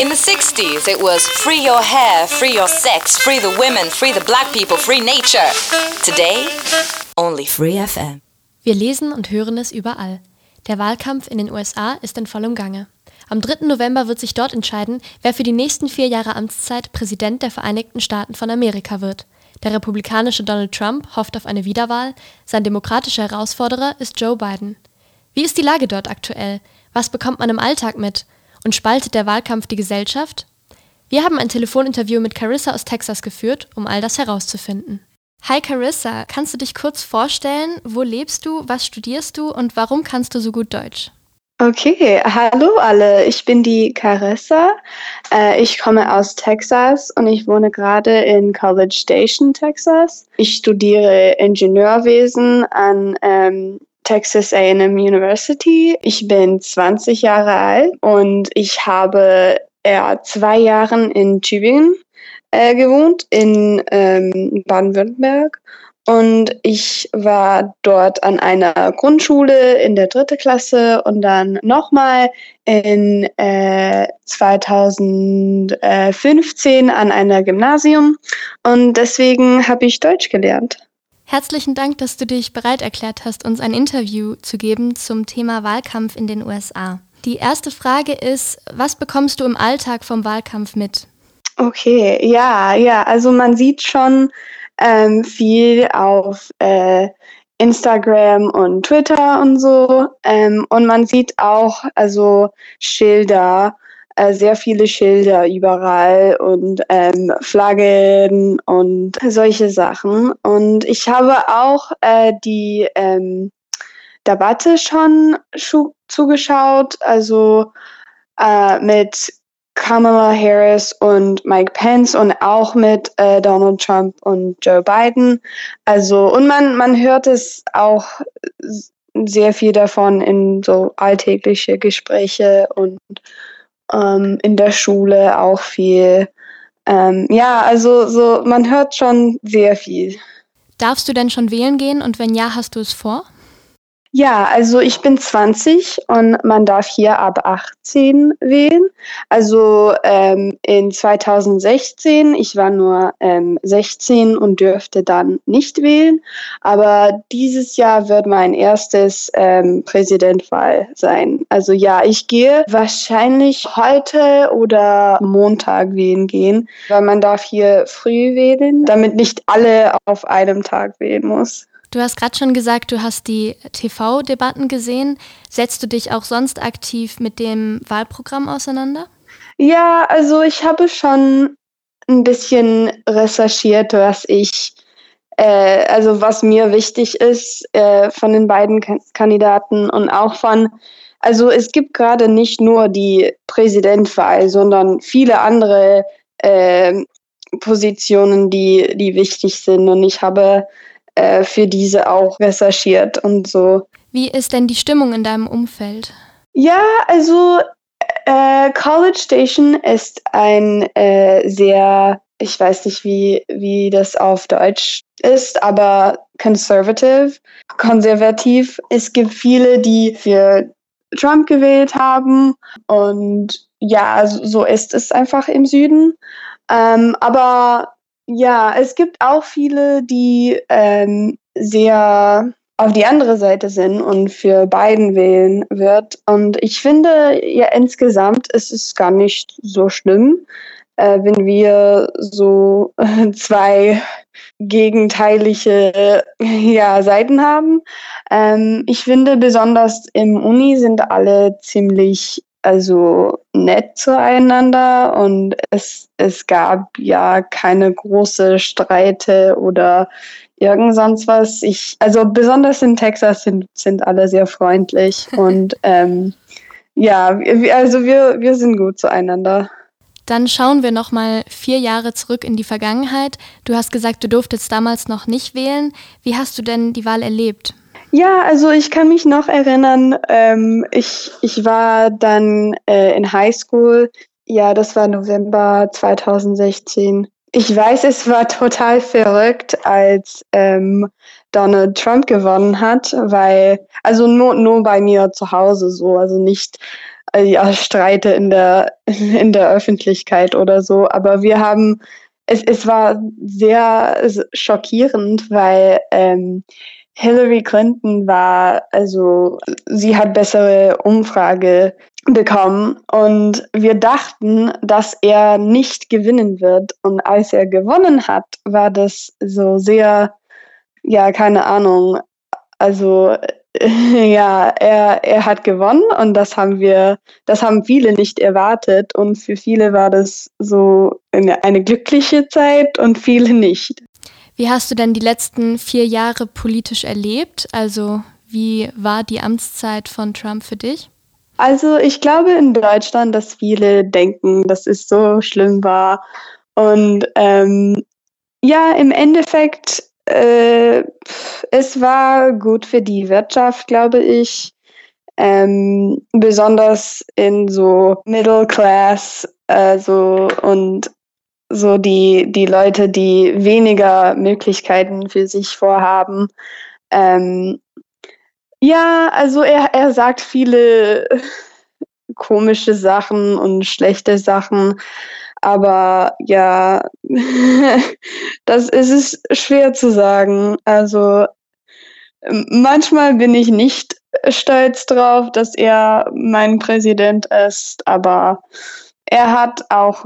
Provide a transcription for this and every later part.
In the 60s, it was free your hair, free your sex, free the women, free the black people, free nature. Today, only free FM. Wir lesen und hören es überall. Der Wahlkampf in den USA ist in vollem Gange. Am 3. November wird sich dort entscheiden, wer für die nächsten vier Jahre Amtszeit Präsident der Vereinigten Staaten von Amerika wird. Der republikanische Donald Trump hofft auf eine Wiederwahl, sein demokratischer Herausforderer ist Joe Biden. Wie ist die Lage dort aktuell? Was bekommt man im Alltag mit? Und spaltet der Wahlkampf die Gesellschaft? Wir haben ein Telefoninterview mit Carissa aus Texas geführt, um all das herauszufinden. Hi Carissa, kannst du dich kurz vorstellen? Wo lebst du, was studierst du und warum kannst du so gut Deutsch? Okay, hallo alle, ich bin die Carissa. Äh, ich komme aus Texas und ich wohne gerade in College Station, Texas. Ich studiere Ingenieurwesen an ähm, Texas AM University. Ich bin 20 Jahre alt und ich habe ja, zwei Jahre in Tübingen äh, gewohnt, in ähm, Baden-Württemberg. Und ich war dort an einer Grundschule in der dritten Klasse und dann nochmal in äh, 2015 an einer Gymnasium. Und deswegen habe ich Deutsch gelernt. Herzlichen Dank, dass du dich bereit erklärt hast, uns ein Interview zu geben zum Thema Wahlkampf in den USA. Die erste Frage ist, was bekommst du im Alltag vom Wahlkampf mit? Okay, ja, ja, also man sieht schon ähm, viel auf äh, Instagram und Twitter und so. Ähm, und man sieht auch also Schilder äh, sehr viele Schilder überall und ähm, Flaggen und solche Sachen. Und ich habe auch äh, die ähm, Debatte schon zugeschaut, also äh, mit Kamala Harris und Mike Pence und auch mit äh, Donald Trump und Joe Biden. Also, und man, man hört es auch sehr viel davon in so alltägliche Gespräche und ähm, in der Schule auch viel. Ähm, ja, also so, man hört schon sehr viel. Darfst du denn schon wählen gehen und wenn ja, hast du es vor? Ja, also ich bin 20 und man darf hier ab 18 wählen. Also ähm, in 2016, ich war nur ähm, 16 und dürfte dann nicht wählen. Aber dieses Jahr wird mein erstes ähm, Präsidentwahl sein. Also ja, ich gehe wahrscheinlich heute oder Montag wählen gehen, weil man darf hier früh wählen, damit nicht alle auf einem Tag wählen muss. Du hast gerade schon gesagt, du hast die TV-Debatten gesehen. Setzt du dich auch sonst aktiv mit dem Wahlprogramm auseinander? Ja, also ich habe schon ein bisschen recherchiert, was ich, äh, also was mir wichtig ist äh, von den beiden K Kandidaten und auch von, also es gibt gerade nicht nur die Präsidentwahl, sondern viele andere äh, Positionen, die, die wichtig sind. Und ich habe äh, für diese auch recherchiert und so. Wie ist denn die Stimmung in deinem Umfeld? Ja, also äh, College Station ist ein äh, sehr, ich weiß nicht, wie, wie das auf Deutsch ist, aber conservative, konservativ. Es gibt viele, die für Trump gewählt haben und ja, so ist es einfach im Süden. Ähm, aber ja, es gibt auch viele, die ähm, sehr auf die andere Seite sind und für Biden wählen wird. Und ich finde ja insgesamt ist es gar nicht so schlimm, äh, wenn wir so zwei gegenteilige ja, Seiten haben. Ähm, ich finde besonders im Uni sind alle ziemlich also nett zueinander und es, es gab ja keine große Streite oder irgend sonst was. Ich, also besonders in Texas sind, sind alle sehr freundlich und ähm, ja, also wir, wir sind gut zueinander. Dann schauen wir noch mal vier Jahre zurück in die Vergangenheit. Du hast gesagt, du durftest damals noch nicht wählen. Wie hast du denn die Wahl erlebt? Ja, also ich kann mich noch erinnern, ähm, ich, ich war dann äh, in Highschool. Ja, das war November 2016. Ich weiß, es war total verrückt, als ähm, Donald Trump gewonnen hat, weil, also nur, nur bei mir zu Hause so, also nicht äh, ja, Streite in der, in der Öffentlichkeit oder so. Aber wir haben, es, es war sehr schockierend, weil ähm, Hillary Clinton war, also sie hat bessere Umfrage bekommen und wir dachten, dass er nicht gewinnen wird. Und als er gewonnen hat, war das so sehr, ja, keine Ahnung, also ja, er, er hat gewonnen und das haben wir, das haben viele nicht erwartet und für viele war das so eine, eine glückliche Zeit und viele nicht. Wie hast du denn die letzten vier Jahre politisch erlebt? Also wie war die Amtszeit von Trump für dich? Also ich glaube in Deutschland, dass viele denken, dass es so schlimm war. Und ähm, ja, im Endeffekt, äh, es war gut für die Wirtschaft, glaube ich. Ähm, besonders in so Middle Class äh, so, und so die, die Leute, die weniger Möglichkeiten für sich vorhaben. Ähm, ja, also er, er sagt viele komische Sachen und schlechte Sachen, aber ja, das ist es schwer zu sagen. Also manchmal bin ich nicht stolz drauf, dass er mein Präsident ist, aber er hat auch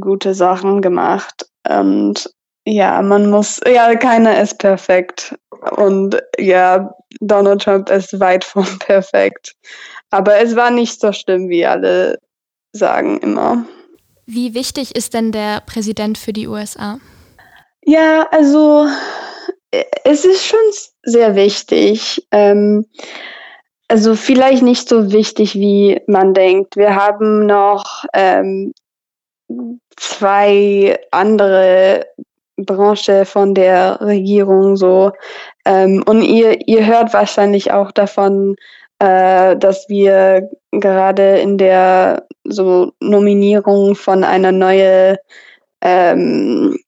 gute Sachen gemacht. Und ja, man muss, ja, keiner ist perfekt. Und ja, Donald Trump ist weit von perfekt. Aber es war nicht so schlimm, wie alle sagen immer. Wie wichtig ist denn der Präsident für die USA? Ja, also es ist schon sehr wichtig. Ähm, also vielleicht nicht so wichtig, wie man denkt. Wir haben noch ähm, zwei andere Branche von der Regierung so. Ähm, und ihr, ihr hört wahrscheinlich auch davon, äh, dass wir gerade in der so Nominierung von einer neuen ähm,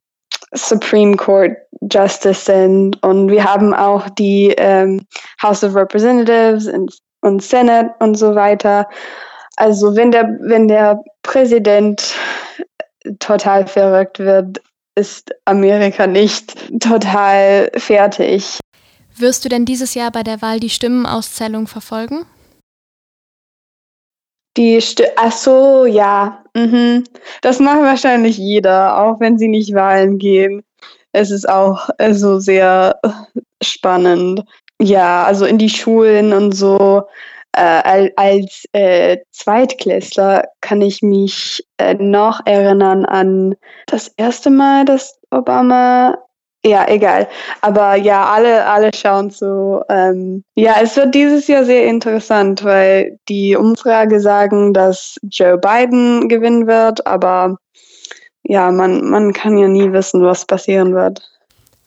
Supreme Court Justice sind. Und wir haben auch die ähm, House of Representatives und, und Senate und so weiter. Also wenn der, wenn der Präsident total verrückt wird, ist Amerika nicht total fertig. Wirst du denn dieses Jahr bei der Wahl die Stimmenauszählung verfolgen? Die St Ach so, ja. Mhm. Das macht wahrscheinlich jeder, auch wenn sie nicht Wahlen gehen. Es ist auch also sehr spannend. Ja, also in die Schulen und so äh, als äh, Zweitklässler kann ich mich äh, noch erinnern an das erste Mal, dass Obama ja, egal. Aber ja, alle, alle schauen so. Ähm, ja, es wird dieses Jahr sehr interessant, weil die Umfrage sagen, dass Joe Biden gewinnen wird, aber ja, man, man kann ja nie wissen, was passieren wird.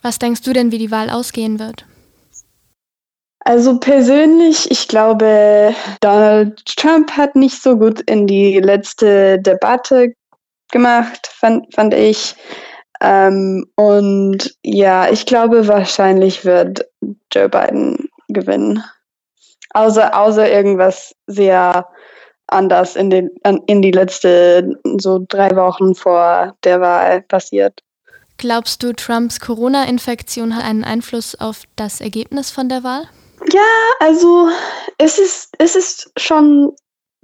Was denkst du denn, wie die Wahl ausgehen wird? Also persönlich, ich glaube, Donald Trump hat nicht so gut in die letzte Debatte gemacht, fand, fand ich. Ähm, und ja, ich glaube, wahrscheinlich wird Joe Biden gewinnen. Außer, außer irgendwas sehr anders in, den, in die letzten so drei Wochen vor der Wahl passiert. Glaubst du, Trumps Corona-Infektion hat einen Einfluss auf das Ergebnis von der Wahl? Ja, also es ist, es ist schon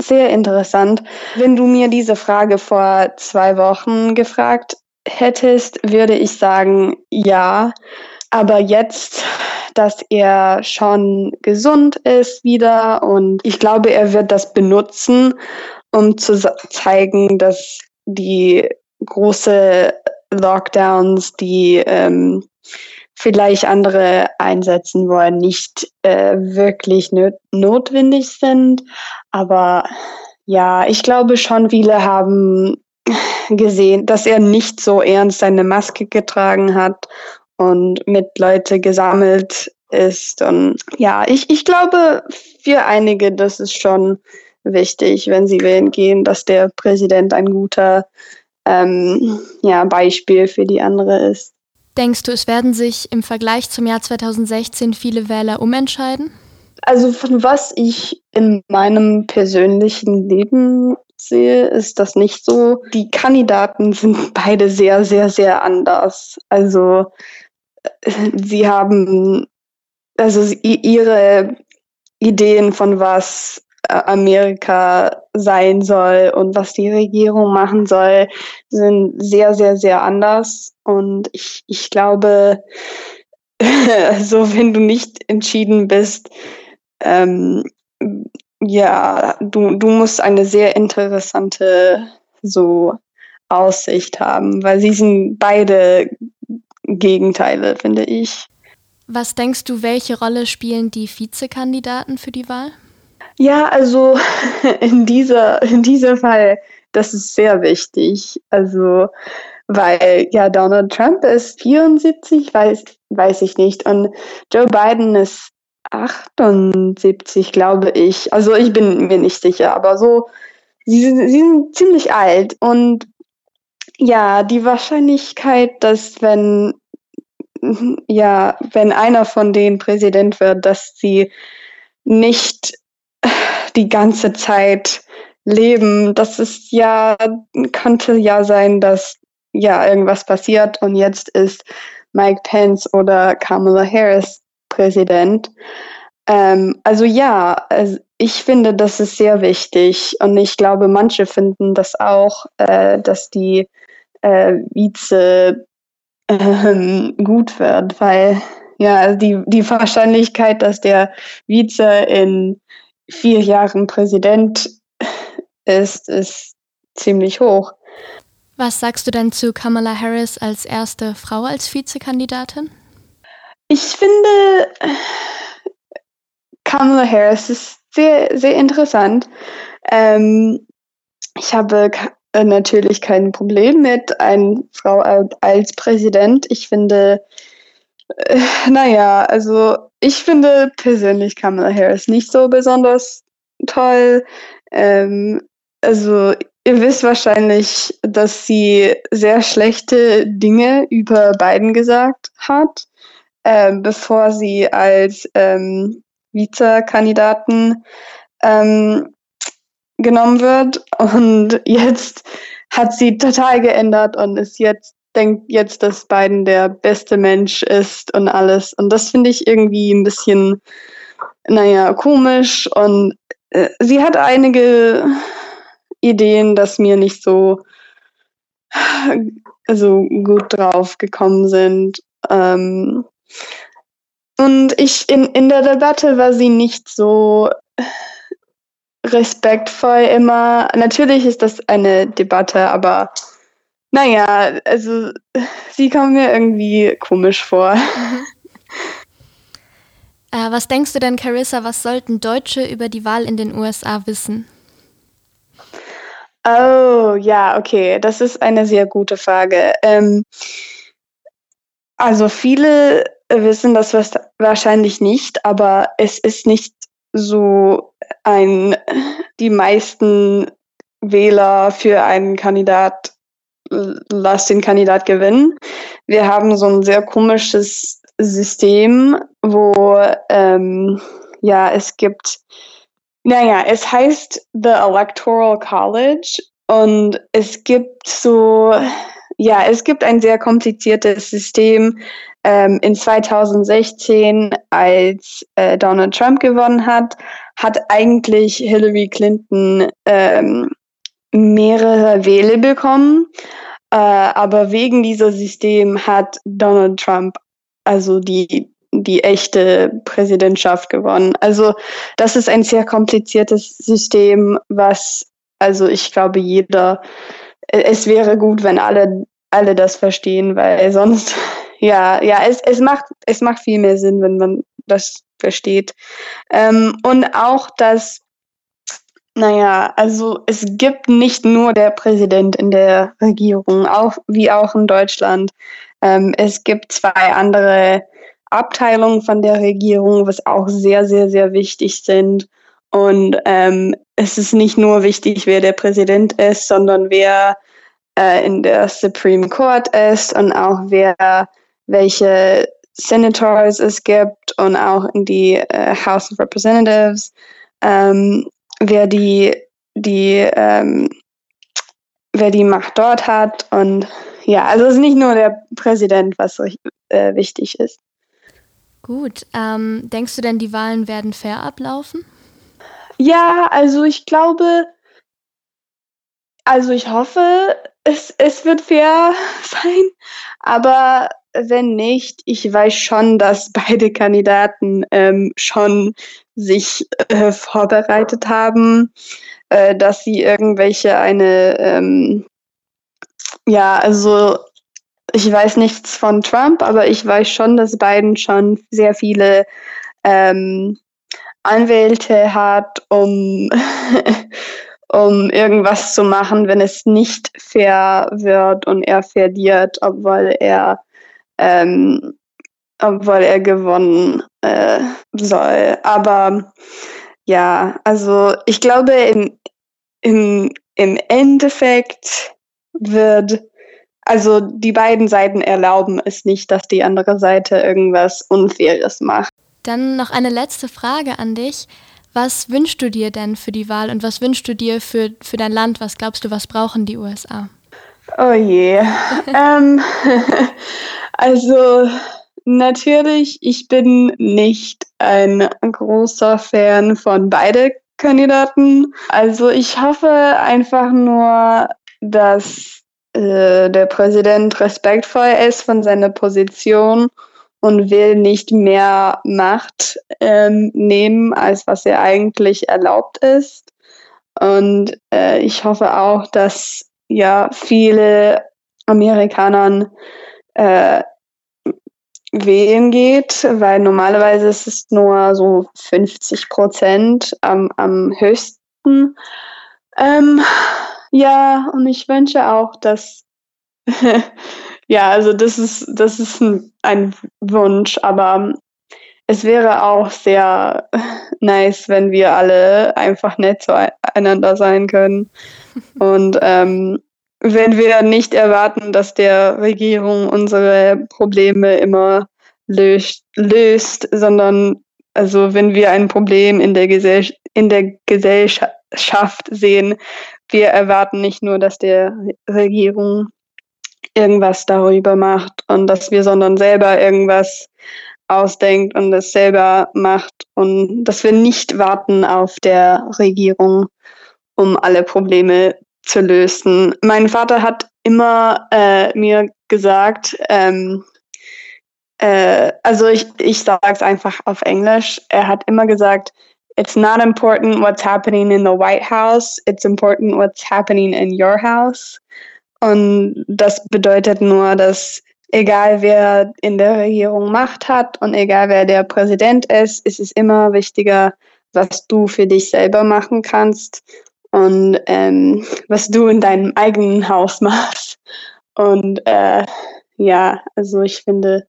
sehr interessant. Wenn du mir diese Frage vor zwei Wochen gefragt hättest, würde ich sagen, ja. Aber jetzt, dass er schon gesund ist wieder und ich glaube, er wird das benutzen, um zu zeigen, dass die große Lockdowns, die ähm, vielleicht andere einsetzen wollen, nicht äh, wirklich notwendig sind. Aber ja, ich glaube schon, viele haben gesehen, dass er nicht so ernst seine Maske getragen hat und mit Leute gesammelt ist. Und ja, ich, ich glaube, für einige, das ist schon wichtig, wenn sie wählen gehen, dass der Präsident ein guter ähm, ja, Beispiel für die andere ist. Denkst du, es werden sich im Vergleich zum Jahr 2016 viele Wähler umentscheiden? Also von was ich in meinem persönlichen Leben sehe, ist das nicht so. Die Kandidaten sind beide sehr, sehr, sehr anders. Also äh, sie haben also ihre Ideen von was äh, Amerika sein soll und was die Regierung machen soll, sind sehr, sehr, sehr anders. Und ich, ich glaube, so wenn du nicht entschieden bist, ähm, ja, du, du musst eine sehr interessante so Aussicht haben, weil sie sind beide Gegenteile, finde ich. Was denkst du, welche Rolle spielen die Vizekandidaten für die Wahl? Ja, also in dieser, in diesem Fall, das ist sehr wichtig. Also, weil ja Donald Trump ist 74, weiß, weiß ich nicht. Und Joe Biden ist 78, glaube ich. Also ich bin mir nicht sicher, aber so, sie sind, sie sind ziemlich alt. Und ja, die Wahrscheinlichkeit, dass wenn ja, wenn einer von denen Präsident wird, dass sie nicht die ganze Zeit leben. Das ist ja, könnte ja sein, dass ja irgendwas passiert und jetzt ist Mike Pence oder Kamala Harris Präsident. Ähm, also ja, ich finde, das ist sehr wichtig und ich glaube, manche finden das auch, äh, dass die äh, Vize ähm, gut wird, weil ja, also die, die Wahrscheinlichkeit, dass der Vize in vier Jahren Präsident ist, ist ziemlich hoch. Was sagst du denn zu Kamala Harris als erste Frau als Vizekandidatin? Ich finde, Kamala Harris ist sehr, sehr interessant. Ähm, ich habe äh, natürlich kein Problem mit einer Frau als Präsident. Ich finde, äh, naja, also ich finde persönlich Kamala Harris nicht so besonders toll. Ähm, also ihr wisst wahrscheinlich, dass sie sehr schlechte Dinge über Biden gesagt hat, äh, bevor sie als ähm, Vizekandidaten ähm, genommen wird. Und jetzt hat sie total geändert und ist jetzt denkt jetzt, dass Biden der beste Mensch ist und alles. Und das finde ich irgendwie ein bisschen, naja, komisch. Und äh, sie hat einige Ideen, dass mir nicht so also gut drauf gekommen sind. Ähm, und ich in, in der Debatte war sie nicht so respektvoll immer. Natürlich ist das eine Debatte, aber naja, also sie kommt mir irgendwie komisch vor. Mhm. Äh, was denkst du denn, Carissa, was sollten Deutsche über die Wahl in den USA wissen? Oh, ja, okay, das ist eine sehr gute Frage. Ähm, also viele wissen das wahrscheinlich nicht, aber es ist nicht so ein, die meisten Wähler für einen Kandidat, lass den Kandidat gewinnen. Wir haben so ein sehr komisches System, wo ähm, ja es gibt, naja, es heißt The Electoral College und es gibt so, ja, es gibt ein sehr kompliziertes System, ähm, in 2016, als äh, Donald Trump gewonnen hat, hat eigentlich Hillary Clinton ähm, mehrere Wähle bekommen. Äh, aber wegen dieser System hat Donald Trump also die die echte Präsidentschaft gewonnen. Also das ist ein sehr kompliziertes System, was also ich glaube jeder es wäre gut, wenn alle alle das verstehen, weil sonst ja, ja, es, es, macht, es macht viel mehr Sinn, wenn man das versteht. Ähm, und auch, dass, naja, also es gibt nicht nur der Präsident in der Regierung, auch wie auch in Deutschland. Ähm, es gibt zwei andere Abteilungen von der Regierung, was auch sehr, sehr, sehr wichtig sind. Und ähm, es ist nicht nur wichtig, wer der Präsident ist, sondern wer äh, in der Supreme Court ist und auch wer welche Senators es gibt und auch in die äh, House of Representatives, ähm, wer die, die, ähm, wer die Macht dort hat. Und ja, also es ist nicht nur der Präsident, was äh, wichtig ist. Gut. Ähm, denkst du denn, die Wahlen werden fair ablaufen? Ja, also ich glaube, also ich hoffe, es, es wird fair sein, aber wenn nicht, ich weiß schon, dass beide Kandidaten ähm, schon sich äh, vorbereitet haben, äh, dass sie irgendwelche eine, ähm, ja, also ich weiß nichts von Trump, aber ich weiß schon, dass Biden schon sehr viele ähm, Anwälte hat, um, um irgendwas zu machen, wenn es nicht fair wird und er verliert, obwohl er, ähm, obwohl er gewonnen äh, soll. Aber ja, also ich glaube, im, im, im Endeffekt wird also die beiden Seiten erlauben es nicht, dass die andere Seite irgendwas Unfaires macht. Dann noch eine letzte Frage an dich. Was wünschst du dir denn für die Wahl und was wünschst du dir für, für dein Land? Was glaubst du, was brauchen die USA? Oh je. ähm, also natürlich, ich bin nicht ein großer Fan von beide Kandidaten. Also ich hoffe einfach nur, dass äh, der Präsident respektvoll ist von seiner Position und will nicht mehr Macht ähm, nehmen, als was er eigentlich erlaubt ist. Und äh, ich hoffe auch, dass ja viele Amerikanern äh, wählen geht, weil normalerweise ist es nur so 50 Prozent am, am höchsten. Ähm, ja, und ich wünsche auch, dass ja, also das ist, das ist ein, ein Wunsch, aber es wäre auch sehr nice, wenn wir alle einfach nett zueinander sein können. Und ähm, wenn wir nicht erwarten, dass der Regierung unsere Probleme immer löst, löst sondern also wenn wir ein Problem in der, Gesell in der Gesellschaft sehen, wir erwarten nicht nur, dass der Regierung irgendwas darüber macht und dass wir, sondern selber irgendwas ausdenkt und es selber macht und dass wir nicht warten auf der Regierung, um alle Probleme zu lösen. Mein Vater hat immer äh, mir gesagt, ähm, äh, also ich, ich sage es einfach auf Englisch, er hat immer gesagt, it's not important what's happening in the White House, it's important what's happening in your house. Und das bedeutet nur, dass egal wer in der Regierung Macht hat und egal wer der Präsident ist, ist es immer wichtiger, was du für dich selber machen kannst und ähm, was du in deinem eigenen Haus machst. Und äh, ja, also ich finde,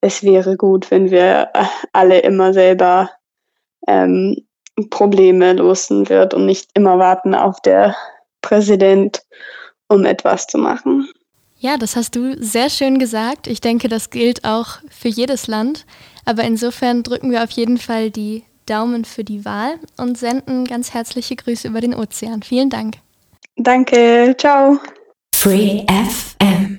es wäre gut, wenn wir äh, alle immer selber ähm, Probleme losen wird und nicht immer warten auf der Präsident, um etwas zu machen. Ja, das hast du sehr schön gesagt. Ich denke, das gilt auch für jedes Land. Aber insofern drücken wir auf jeden Fall die Daumen für die Wahl und senden ganz herzliche Grüße über den Ozean. Vielen Dank. Danke, ciao. Free FM.